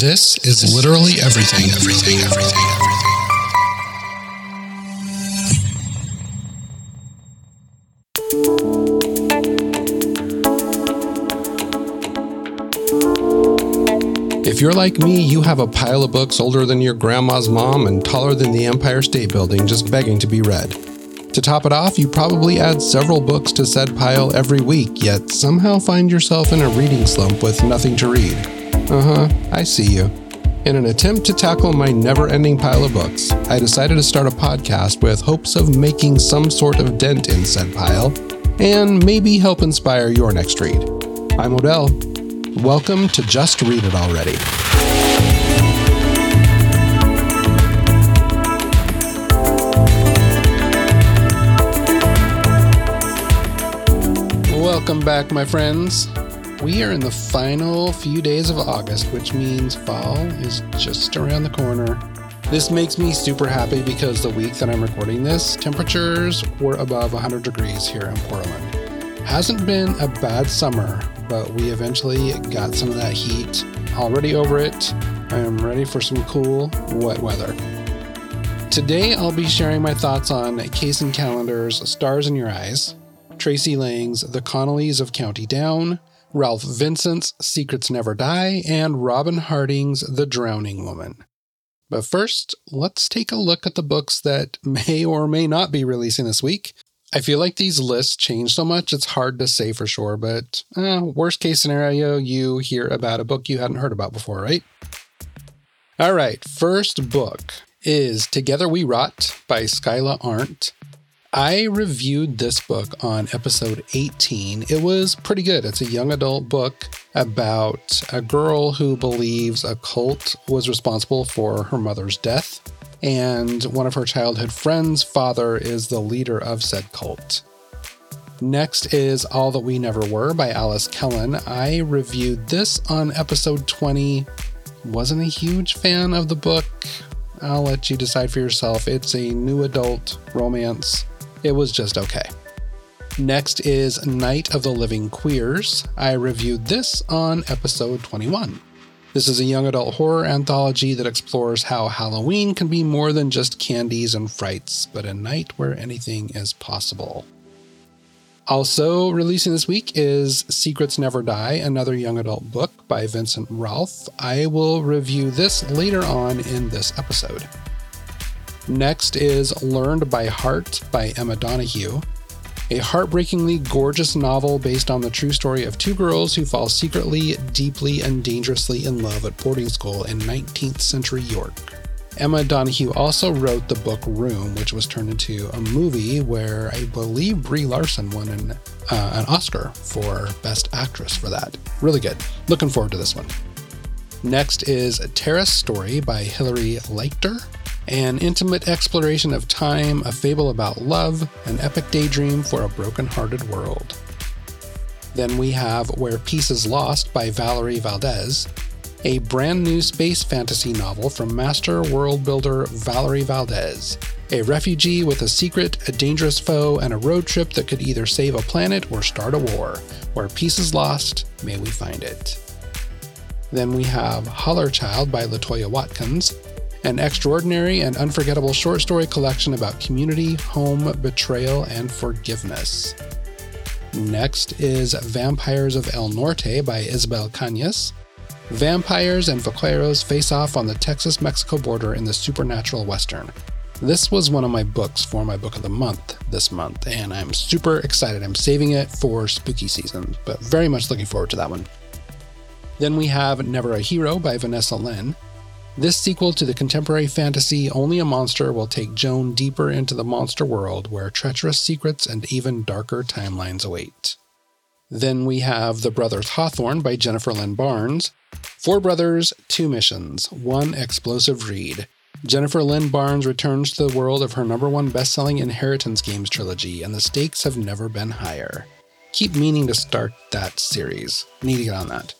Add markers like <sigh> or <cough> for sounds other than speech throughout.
This is literally everything, everything, everything, everything. If you're like me, you have a pile of books older than your grandma's mom and taller than the Empire State Building just begging to be read. To top it off, you probably add several books to said pile every week, yet somehow find yourself in a reading slump with nothing to read. Uh huh, I see you. In an attempt to tackle my never ending pile of books, I decided to start a podcast with hopes of making some sort of dent in said pile and maybe help inspire your next read. I'm O'Dell. Welcome to Just Read It Already. Welcome back, my friends. We are in the final few days of August, which means fall is just around the corner. This makes me super happy because the week that I'm recording this, temperatures were above 100 degrees here in Portland. Hasn't been a bad summer, but we eventually got some of that heat. Already over it. I'm ready for some cool, wet weather. Today, I'll be sharing my thoughts on Kacen Callender's Stars in Your Eyes, Tracey Lange's The Connellys of County Down, Ralph Vincent's Secrets Never Die, and Robyn Harding's The Drowning Woman. But first, let's take a look at the books that <laughs> may or may not be releasing this week. I feel like these lists change so much, it's hard to say for sure, but eh, worst case scenario, you hear about a book you hadn't heard about before, right? All right, first book is Together We Rot by Skyla Arndt. I reviewed this book on episode 18. It was pretty good. It's a young adult book about a girl who believes a cult was responsible for her mother's death, and one of her childhood friends' father is the leader of said cult. Next is All That We Never Were by Alice Kellen. I reviewed this on episode 20. Wasn't a huge fan of the book. I'll let you decide for yourself. It's a new adult romance it was just okay. Next is Night of the Living Queers. I reviewed this on episode 21. This is a young adult horror anthology that explores how Halloween can be more than just candies and frights, but a night where anything is possible. Also, releasing this week is Secrets Never Die, another young adult book by Vincent Ralph. I will review this later on in this episode. Next is Learned by Heart by Emma Donoghue, a heartbreakingly gorgeous novel based on the true story of two girls who fall secretly, deeply, and dangerously in love at boarding school in 19th century York. Emma Donoghue also wrote the book Room, which was turned into a movie where I believe Brie Larson won an, uh, an Oscar for Best Actress for that. Really good. Looking forward to this one. Next is Terrace Story by Hilary Leichter an intimate exploration of time, a fable about love, an epic daydream for a broken-hearted world. Then we have Where Peace is Lost by Valerie Valdez, a brand new space fantasy novel from master world builder Valerie Valdez. A refugee with a secret, a dangerous foe, and a road trip that could either save a planet or start a war. Where peace is lost, may we find it. Then we have Holler Child by Latoya Watkins, an extraordinary and unforgettable short story collection about community, home, betrayal, and forgiveness. Next is Vampires of El Norte by Isabel Cañas. Vampires and vaqueros face off on the Texas Mexico border in the supernatural western. This was one of my books for my book of the month this month, and I'm super excited. I'm saving it for spooky season, but very much looking forward to that one. Then we have Never a Hero by Vanessa Len. This sequel to the contemporary fantasy Only a Monster will take Joan deeper into the monster world where treacherous secrets and even darker timelines await. Then we have The Brothers Hawthorne by Jennifer Lynn Barnes. Four brothers, two missions, one explosive read. Jennifer Lynn Barnes returns to the world of her number one best-selling Inheritance Games trilogy, and the stakes have never been higher. Keep meaning to start that series. Need to get on that.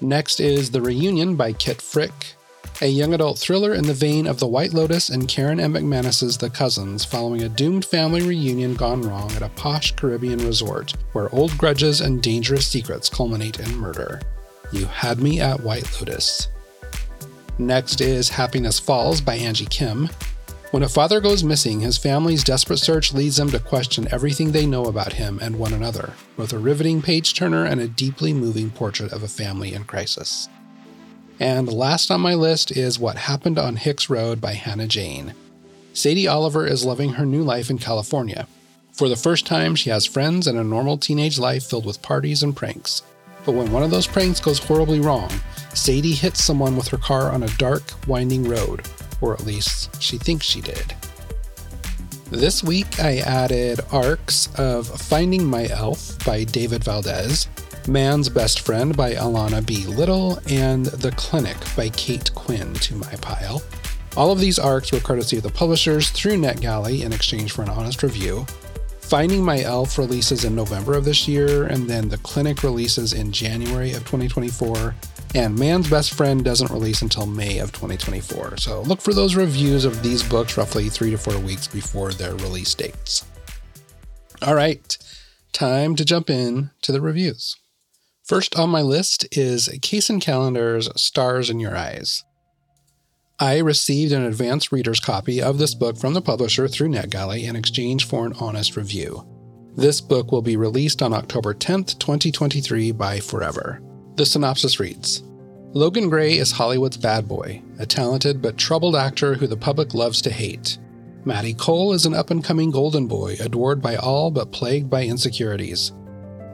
Next is The Reunion by Kit Frick a young adult thriller in the vein of The White Lotus and Karen M. McManus's The Cousins, following a doomed family reunion gone wrong at a posh Caribbean resort, where old grudges and dangerous secrets culminate in murder. You had me at White Lotus. Next is Happiness Falls by Angie Kim. When a father goes missing, his family's desperate search leads them to question everything they know about him and one another, both a riveting page turner and a deeply moving portrait of a family in crisis. And last on my list is What Happened on Hicks Road by Hannah Jayne. Sadie Oliver is loving her new life in California. For the first time, she has friends and a normal teenage life filled with parties and pranks. But when one of those pranks goes horribly wrong, Sadie hits someone with her car on a dark, winding road, or at least she thinks she did. This week I added arcs of Finding My Elf by David Valdez, Man's Best Friend by Alana B. Little, and The Clinic by Cate Quinn to my pile. All of these arcs were courtesy of the publishers through NetGalley in exchange for an honest review. Finding My Elf releases in November of this year, and then The Clinic releases in January of 2024. And Man's Best Friend doesn't release until May of 2024. So look for those reviews of these books roughly three to four weeks before their release dates. All right, time to jump in to the reviews. First on my list is Kacen Callender's Stars in Your Eyes. I received an advance reader's copy of this book from the publisher through NetGalley in exchange for an honest review. This book will be released on October 10th, 2023 by Forever. The synopsis reads Logan Gray is Hollywood's bad boy, a talented but troubled actor who the public loves to hate. Matty Cole is an up and coming golden boy, adored by all but plagued by insecurities.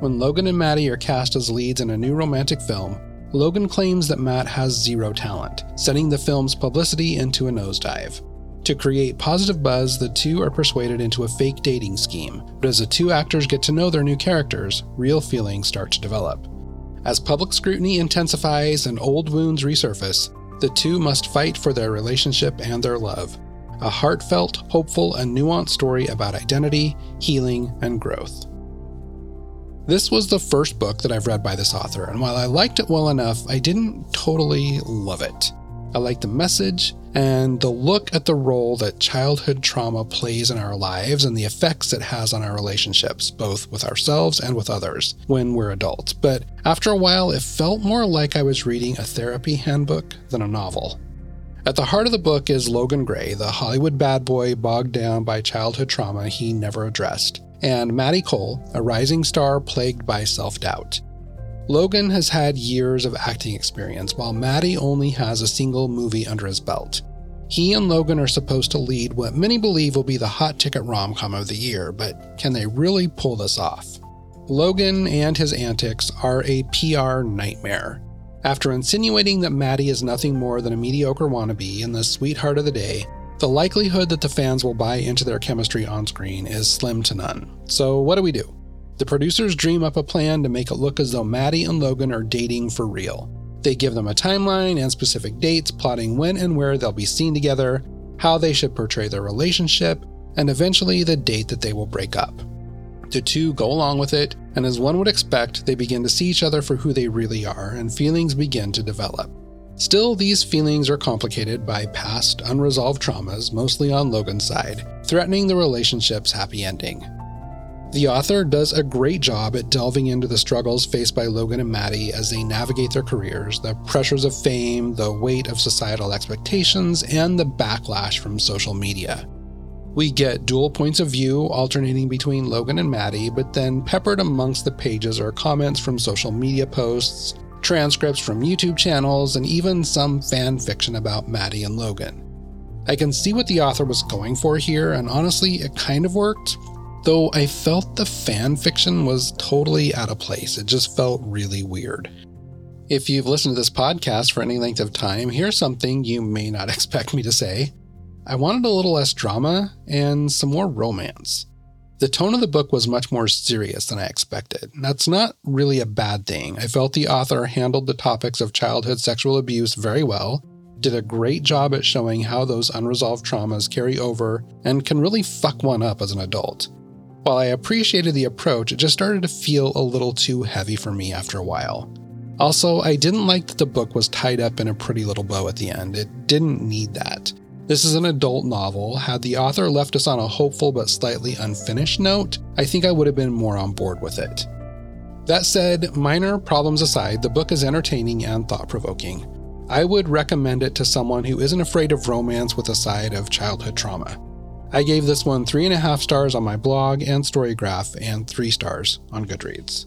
When Logan and Matty are cast as leads in a new romantic film, Logan claims that Matt has zero talent, sending the film's publicity into a nosedive. To create positive buzz, the two are persuaded into a fake dating scheme, but as the two actors get to know their new characters, real feelings start to develop. As public scrutiny intensifies and old wounds resurface, the two must fight for their relationship and their love. A heartfelt, hopeful, and nuanced story about identity, healing, and growth. This was the first book that I've read by this author, and while I liked it well enough, I didn't totally love it. I liked the message and the look at the role that childhood trauma plays in our lives and the effects it has on our relationships, both with ourselves and with others, when we're adults. But after a while, it felt more like I was reading a therapy handbook than a novel. At the heart of the book is Logan Gray, the Hollywood bad boy bogged down by childhood trauma he never addressed and Matty Cole, a rising star plagued by self doubt. Logan has had years of acting experience, while Matty only has a single movie under his belt. He and Logan are supposed to lead what many believe will be the hot ticket rom com of the year, but can they really pull this off? Logan and his antics are a PR nightmare. After insinuating that Matty is nothing more than a mediocre wannabe and the sweetheart of the day, the likelihood that the fans will buy into their chemistry on screen is slim to none. So, what do we do? The producers dream up a plan to make it look as though Matty and Logan are dating for real. They give them a timeline and specific dates, plotting when and where they'll be seen together, how they should portray their relationship, and eventually the date that they will break up. The two go along with it, and as one would expect, they begin to see each other for who they really are, and feelings begin to develop. Still, these feelings are complicated by past unresolved traumas, mostly on Logan's side, threatening the relationship's happy ending. The author does a great job at delving into the struggles faced by Logan and Matty as they navigate their careers, the pressures of fame, the weight of societal expectations, and the backlash from social media. We get dual points of view alternating between Logan and Matty, but then peppered amongst the pages are comments from social media posts, transcripts from YouTube channels, and even some fan fiction about Matty and Logan. I can see what the author was going for here, and honestly, it kind of worked, though I felt the fan fiction was totally out of place. It just felt really weird. If you've listened to this podcast for any length of time, here's something you may not <laughs> expect me to say. I wanted a little less drama and some more romance. The tone of the book was much more serious than I expected. That's not really a bad thing. I felt the author handled the topics of childhood sexual abuse very well, did a great job at showing how those unresolved traumas carry over and can really fuck one up as an adult. While I appreciated the approach, it just started to feel a little too heavy for me after a while. Also, I didn't like that the book was tied up in a pretty little bow at the end. It didn't need that. This is an adult novel. Had the author left us on a hopeful but slightly unfinished note, I think I would have been more on board with it. That said, minor problems aside, the book is entertaining and thought provoking. I would recommend it to someone who isn't afraid of romance with a side of childhood trauma. I gave this one three and a half stars on my blog and Storygraph, and three stars on Goodreads.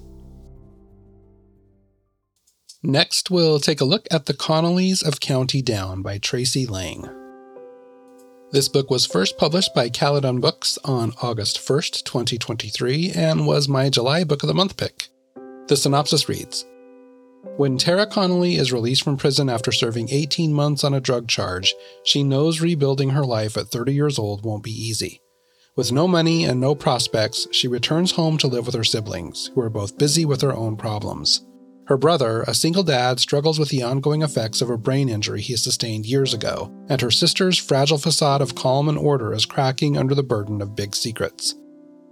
Next, we'll take a look at The Connellys of County Down by Tracey Lange. This book was first published by Celadon Books on August 1st, 2023, and was my July Book of the Month pick. The synopsis reads when Tara Connelly is released from prison after serving 18 months on a drug charge, she knows rebuilding her life at 30 years old won't be easy. With no money and no prospects, she returns home to live with her siblings, who are both busy with their own problems. Her brother, a single dad, struggles with the ongoing effects of a brain injury he sustained years ago, and her sister's fragile facade of calm and order is cracking under the burden of big secrets.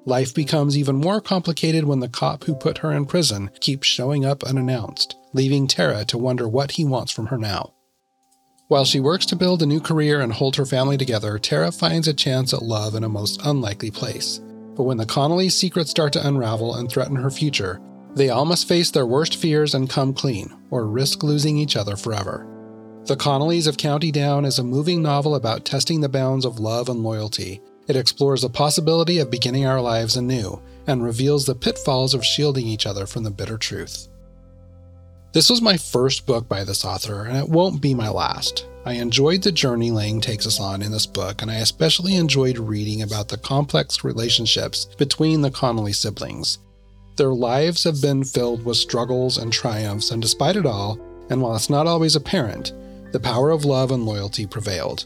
Life becomes even more complicated when the cop who put her in prison keeps showing up unannounced, leaving Tara to wonder what he wants from her now. While she works to build a new career and hold her family together, Tara finds a chance at love in a most unlikely place. But when the Connelly's secrets start to unravel and threaten her future, they all must face their worst fears and come clean, or risk losing each other forever. The Connellys of County Down is a moving novel about testing the bounds of love and loyalty, it explores the possibility of beginning our lives anew and reveals the pitfalls of shielding each other from the bitter truth. This was my first book by this author, and it won't be my last. I enjoyed the journey Lange takes us on in this book, and I especially enjoyed reading about the complex relationships between the Connelly siblings. Their lives have been filled with struggles and triumphs, and despite it all, and while it's not always apparent, the power of love and loyalty prevailed.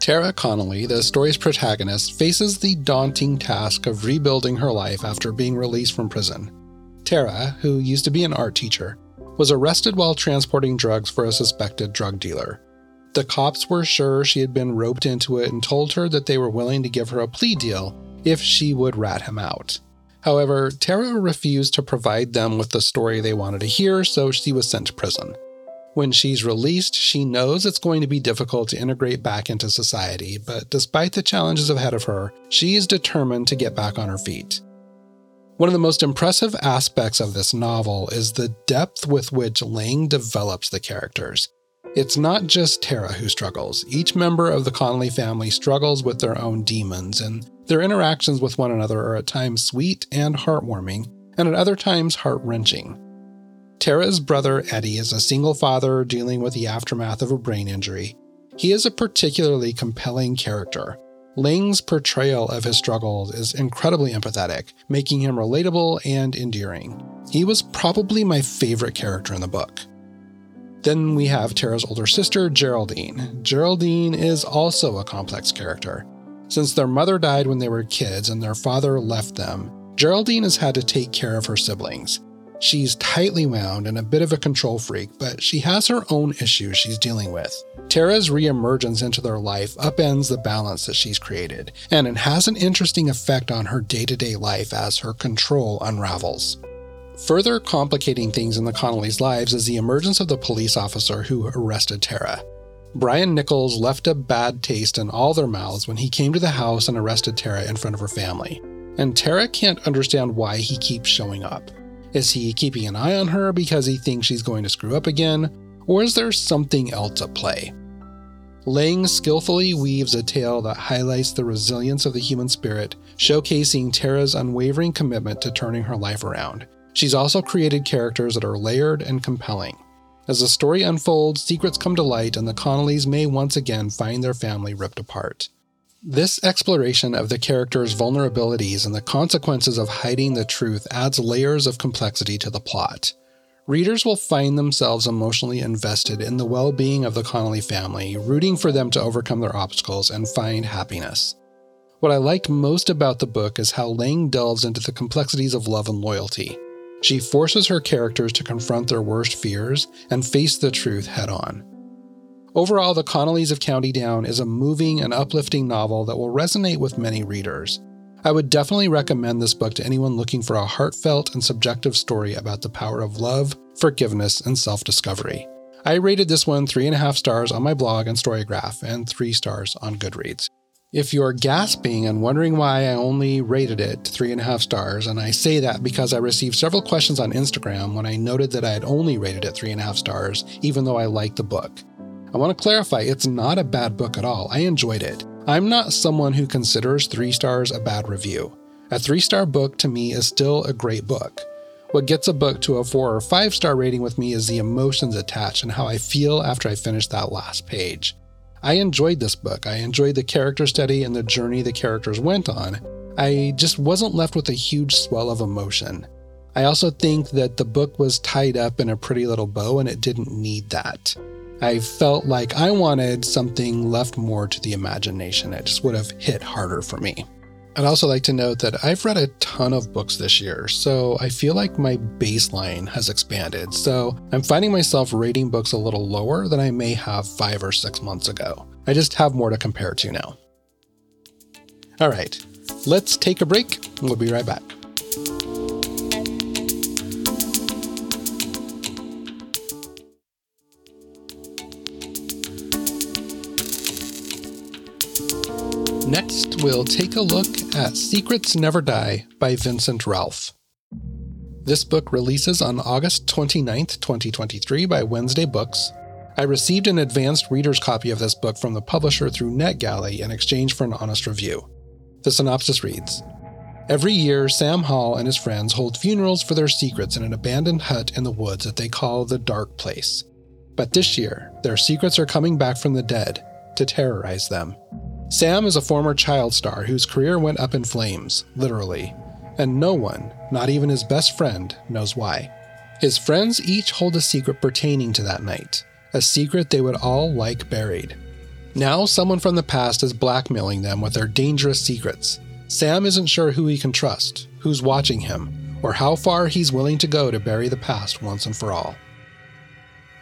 Tara Connelly, the story's protagonist, faces the daunting task of rebuilding her life after being released from prison. Tara, who used to be an art teacher, was arrested while transporting drugs for a suspected drug dealer. The cops were sure she had been roped into it and told her that they were willing to give her a plea deal if she would rat him out. However, Tara refused to provide them with the story they wanted to hear, so she was sent to prison. When she's released, she knows it's going to be difficult to integrate back into society, but despite the challenges ahead of her, she is determined to get back on her feet. One of the most impressive aspects of this novel is the depth with which Lange develops the characters. It's not just Tara who struggles. Each member of the Connelly family struggles with their own demons, and their interactions with one another are at times sweet and heartwarming, and at other times heart wrenching. Tara's brother Eddie is a single father dealing with the aftermath of a brain injury. He is a particularly compelling character. Lange's portrayal of his struggles is incredibly empathetic, making him relatable and endearing. He was probably my favorite character in the book. Then we have Tara's older sister, Geraldine. Geraldine is also a complex character. Since their mother died when they were kids and their father left them, Geraldine has had to take care of her siblings. She's tightly wound and a bit of a control freak, but she has her own issues she's dealing with. Tara's reemergence into their life upends the balance that she's created, and it has an interesting effect on her day to day life as her control unravels. Further complicating things in the Connelly's lives is the emergence of the police officer who arrested Tara. Brian Nichols left a bad taste in all their mouths when he came to the house and arrested Tara in front of her family. And Tara can't understand why he keeps showing up. Is he keeping an eye on her because he thinks she's going to screw up again? Or is there something else at play? Lange skillfully weaves a tale that highlights the resilience of the human spirit, showcasing Tara's unwavering commitment to turning her life around. She's also created characters that are layered and compelling. As the story unfolds, secrets come to light, and the Connellys may once again find their family ripped apart. This exploration of the character's vulnerabilities and the consequences of hiding the truth adds layers of complexity to the plot. Readers will find themselves emotionally invested in the well being of the Connelly family, rooting for them to overcome their obstacles and find happiness. What I liked most about the book is how Lange delves into the complexities of love and loyalty. She forces her characters to confront their worst fears and face the truth head on. Overall, The Connellys of County Down is a moving and uplifting novel that will resonate with many readers. I would definitely recommend this book to anyone looking for a heartfelt and subjective story about the power of love, forgiveness, and self discovery. I rated this one three and a half stars on my blog and Storygraph, and three stars on Goodreads. If you're gasping and wondering why I only rated it three and a half stars, and I say that because I received several questions on Instagram when I noted that I had only rated it three and a half stars, even though I liked the book. I want to clarify it's not a bad book at all. I enjoyed it. I'm not someone who considers three stars a bad review. A three star book to me is still a great book. What gets a book to a four or five star rating with me is the emotions attached and how I feel after I finish that last page. I enjoyed this book. I enjoyed the character study and the journey the characters went on. I just wasn't left with a huge swell of emotion. I also think that the book was tied up in a pretty little bow and it didn't need that. I felt like I wanted something left more to the imagination. It just would have hit harder for me. I'd also like to note that I've read a ton of books this year, so I feel like my baseline has expanded. So I'm finding myself rating books a little lower than I may have five or six months ago. I just have more to compare to now. All right, let's take a break. We'll be right back. Next, we'll take a look at Secrets Never Die by Vincent Ralph. This book releases on August 29th, 2023 by Wednesday Books. I received an advanced reader's copy of this book from the publisher through NetGalley in exchange for an honest review. The synopsis reads Every year, Sam Hall and his friends hold funerals for their secrets in an abandoned hut in the woods that they call the Dark Place. But this year, their secrets are coming back from the dead to terrorize them. Sam is a former child star whose career went up in flames, literally, and no one, not even his best friend, knows why. His friends each hold a secret pertaining to that night, a secret they would all like buried. Now, someone from the past is blackmailing them with their dangerous secrets. Sam isn't sure who he can trust, who's watching him, or how far he's willing to go to bury the past once and for all.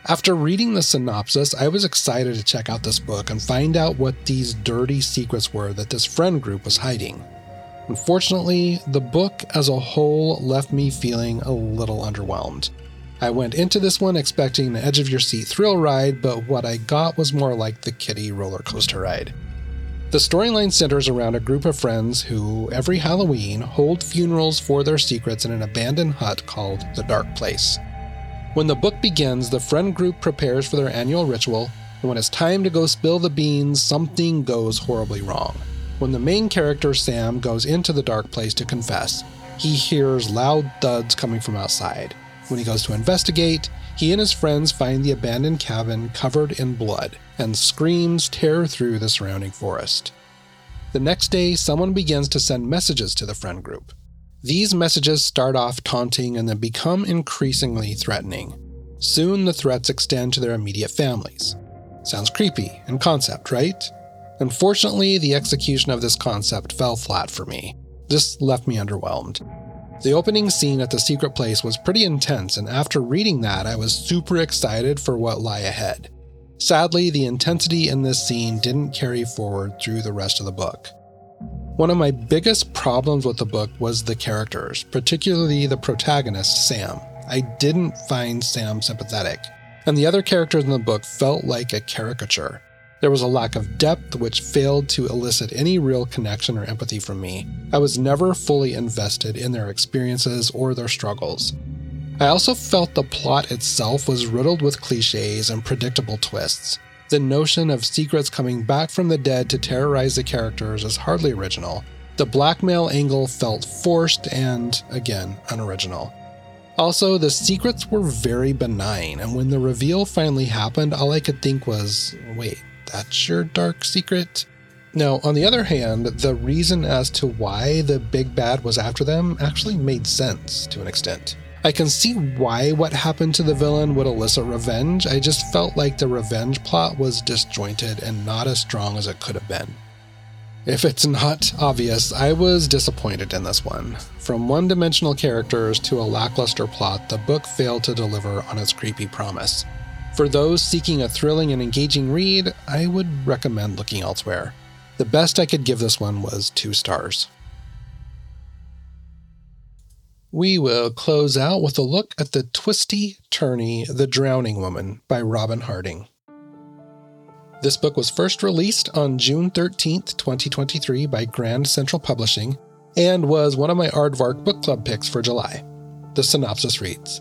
After reading the synopsis, I was excited to check out this book and find out what these dirty secrets were that this friend group was hiding. Unfortunately, the book as a whole left me feeling a little underwhelmed. I went into this one expecting an edge of your seat thrill ride, but what I got was more like the kiddie roller coaster ride. The storyline centers around a group of friends who, every Halloween, hold funerals for their secrets in an abandoned hut called the Dark Place. When the book begins, the friend group prepares for their annual ritual, and when it's time to go spill the beans, something goes horribly wrong. When the main character, Sam, goes into the dark place to confess, he hears loud thuds coming from outside. When he goes to investigate, he and his friends find the abandoned cabin covered in blood, and screams tear through the surrounding forest. The next day, someone begins to send messages to the friend group. These messages start off taunting and then become increasingly threatening. Soon the threats extend to their immediate families. Sounds creepy in concept, right? Unfortunately, the execution of this concept fell flat for me. This left me underwhelmed. The opening scene at the secret place was pretty intense, and after reading that, I was super excited for what lie ahead. Sadly, the intensity in this scene didn't carry forward through the rest of the book. One of my biggest problems with the book was the characters, particularly the protagonist, Sam. I didn't find Sam sympathetic, and the other characters in the book felt like a caricature. There was a lack of depth which failed to elicit any real connection or empathy from me. I was never fully invested in their experiences or their struggles. I also felt the plot itself was riddled with cliches and predictable twists. The notion of secrets coming back from the dead to terrorize the characters is hardly original. The blackmail angle felt forced and, again, unoriginal. Also, the secrets were very benign, and when the reveal finally happened, all I could think was, wait, that's your dark secret? Now, on the other hand, the reason as to why the big bad was after them actually made sense to an extent. I can see why what happened to the villain would elicit revenge. I just felt like the revenge plot was disjointed and not as strong as it could have been. If it's not obvious, I was disappointed in this one. From one dimensional characters to a lackluster plot, the book failed to deliver on its creepy promise. For those seeking a thrilling and engaging read, I would recommend looking elsewhere. The best I could give this one was two stars. We will close out with a look at the twisty, turny, The Drowning Woman by Robyn Harding. This book was first released on June 13th, 2023 by Grand Central Publishing and was one of my Aardvark book club picks for July. The synopsis reads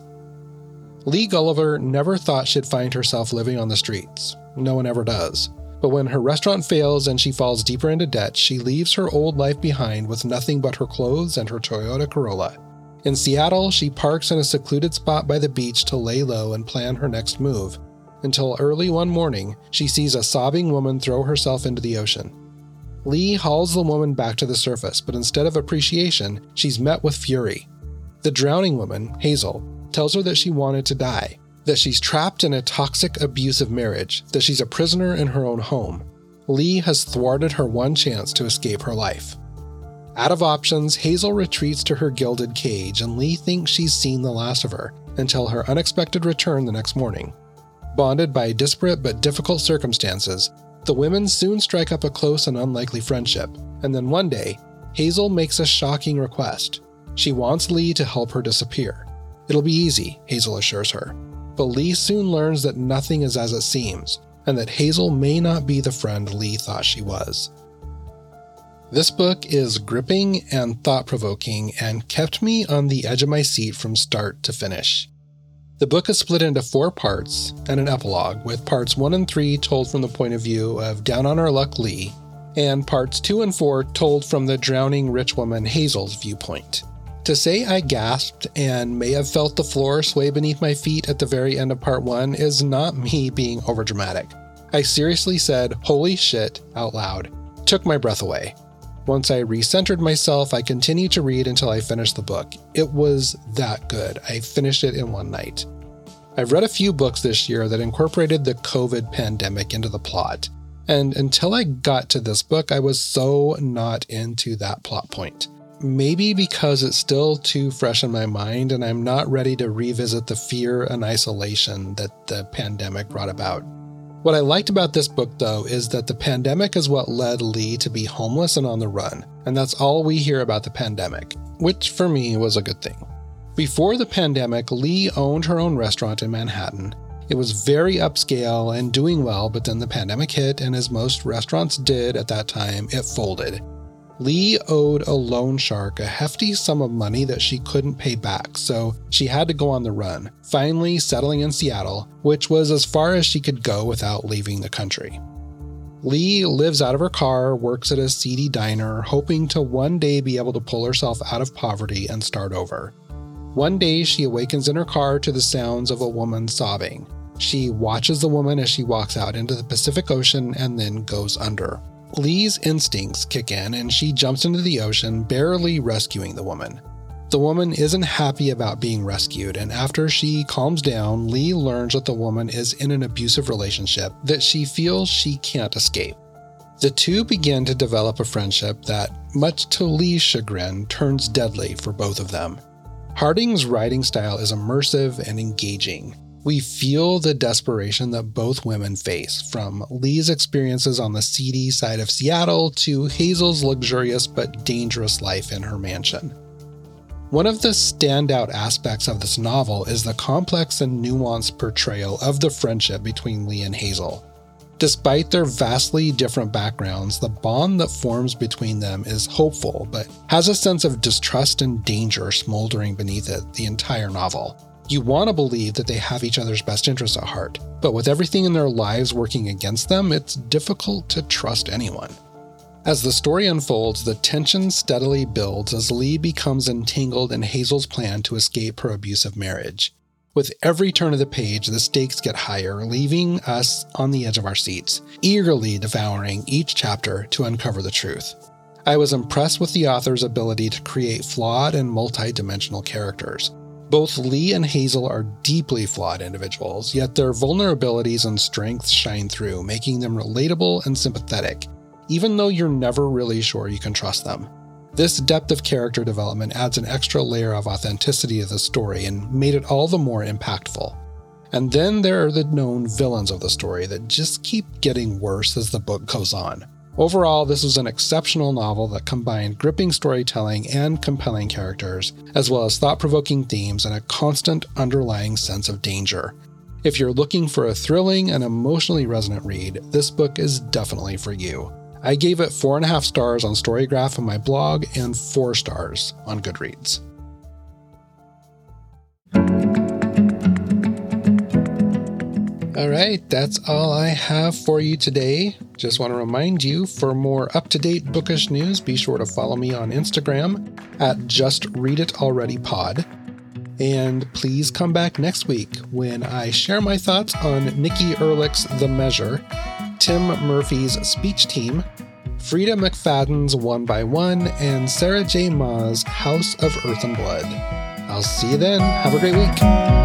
Lee Gulliver never thought she'd find herself living on the streets. No one ever does. But when her restaurant fails and she falls deeper into debt, she leaves her old life behind with nothing but her clothes and her Toyota Corolla. In Seattle, she parks in a secluded spot by the beach to lay low and plan her next move. Until early one morning, she sees a sobbing woman throw herself into the ocean. Lee hauls the woman back to the surface, but instead of appreciation, she's met with fury. The drowning woman, Hazel, tells her that she wanted to die, that she's trapped in a toxic, abusive marriage, that she's a prisoner in her own home. Lee has thwarted her one chance to escape her life. Out of options, Hazel retreats to her gilded cage, and Lee thinks she's seen the last of her until her unexpected return the next morning. Bonded by disparate but difficult circumstances, the women soon strike up a close and unlikely friendship, and then one day, Hazel makes a shocking request. She wants Lee to help her disappear. It'll be easy, Hazel assures her. But Lee soon learns that nothing is as it seems, and that Hazel may not be the friend Lee thought she was. This book is gripping and thought provoking and kept me on the edge of my seat from start to finish. The book is split into four parts and an epilogue, with parts 1 and 3 told from the point of view of Down on Her Luck Lee, and parts 2 and 4 told from the drowning rich woman Hazel's viewpoint. To say I gasped and may have felt the floor sway beneath my feet at the very end of part one is not me being overdramatic. I seriously said, holy shit, out loud. Took my breath away. Once I recentered myself, I continued to read until I finished the book. It was that good. I finished it in one night. I've read a few books this year that incorporated the COVID pandemic into the plot. And until I got to this book, I was so not into that plot point maybe because it's still too fresh in my mind and I'm not ready to revisit the fear and isolation that the pandemic brought about. What I liked about this book, though, is that the pandemic is what led Lee to be homeless and on the run, and that's all we hear about the pandemic, which for me was a good thing. Before the pandemic, Lee owned her own restaurant in Manhattan. It was very upscale and doing well, but then the pandemic hit, and as most restaurants did at that time, it folded. Lee owed a loan shark a hefty sum of money that she couldn't pay back, so she had to go on the run, finally settling in Seattle, which was as far as she could go without leaving the country. Lee lives out of her car, works at a seedy diner, hoping to one day be able to pull herself out of poverty and start over. One day, she awakens in her car to the sounds of a woman sobbing. She watches the woman as she walks out into the Pacific Ocean and then goes under. Lee's instincts kick in and she jumps into the ocean, barely rescuing the woman. The woman isn't happy about being rescued, and after she calms down, Lee learns that the woman is in an abusive relationship that she feels she can't escape. The two begin to develop a friendship that, much to Lee's chagrin, turns deadly for both of them. Harding's writing style is immersive and engaging, we feel the desperation that both women face, from Lee's experiences on the seedy side of Seattle to Hazel's luxurious but dangerous life in her mansion. One of the standout aspects of this novel is the complex and nuanced portrayal of the friendship between Lee and Hazel. Despite their vastly different backgrounds, the bond that forms between them is hopeful, but has a sense of distrust and danger smoldering beneath it the entire novel. You want to believe that they have each other's best interests at heart, but with everything in their lives working against them, it's difficult to trust anyone. As the story unfolds, the tension steadily builds as Lee becomes entangled in Hazel's plan to escape her abusive marriage. With every turn of the page, the stakes get higher, leaving us on the edge of our seats, eagerly devouring each chapter to uncover the truth. I was impressed with the author's ability to create flawed and multi-dimensional characters. Both Lee and Hazel are deeply flawed individuals, yet their vulnerabilities and strengths shine through, making them relatable and sympathetic, even though you're never really sure you can trust them. This depth of character development adds an extra layer of authenticity to the story and made it all the more impactful. And then there are the known villains of the story that just keep getting worse as the book goes on. Overall, this was an exceptional novel that combined gripping storytelling and compelling characters, as well as thought provoking themes and a constant underlying sense of danger. If you're looking for a thrilling and emotionally resonant read, this book is definitely for you. I gave it four and a half stars on Storygraph on my blog and four stars on Goodreads. All right, that's all I have for you today. Just want to remind you for more up to date bookish news, be sure to follow me on Instagram at Just Read It Already Pod. And please come back next week when I share my thoughts on Nikki Erlick's The Measure, Tim Murphy's Speech Team, Freida McFadden's One by One, and Sarah J. Maas' House of Earth and Blood. I'll see you then. Have a great week.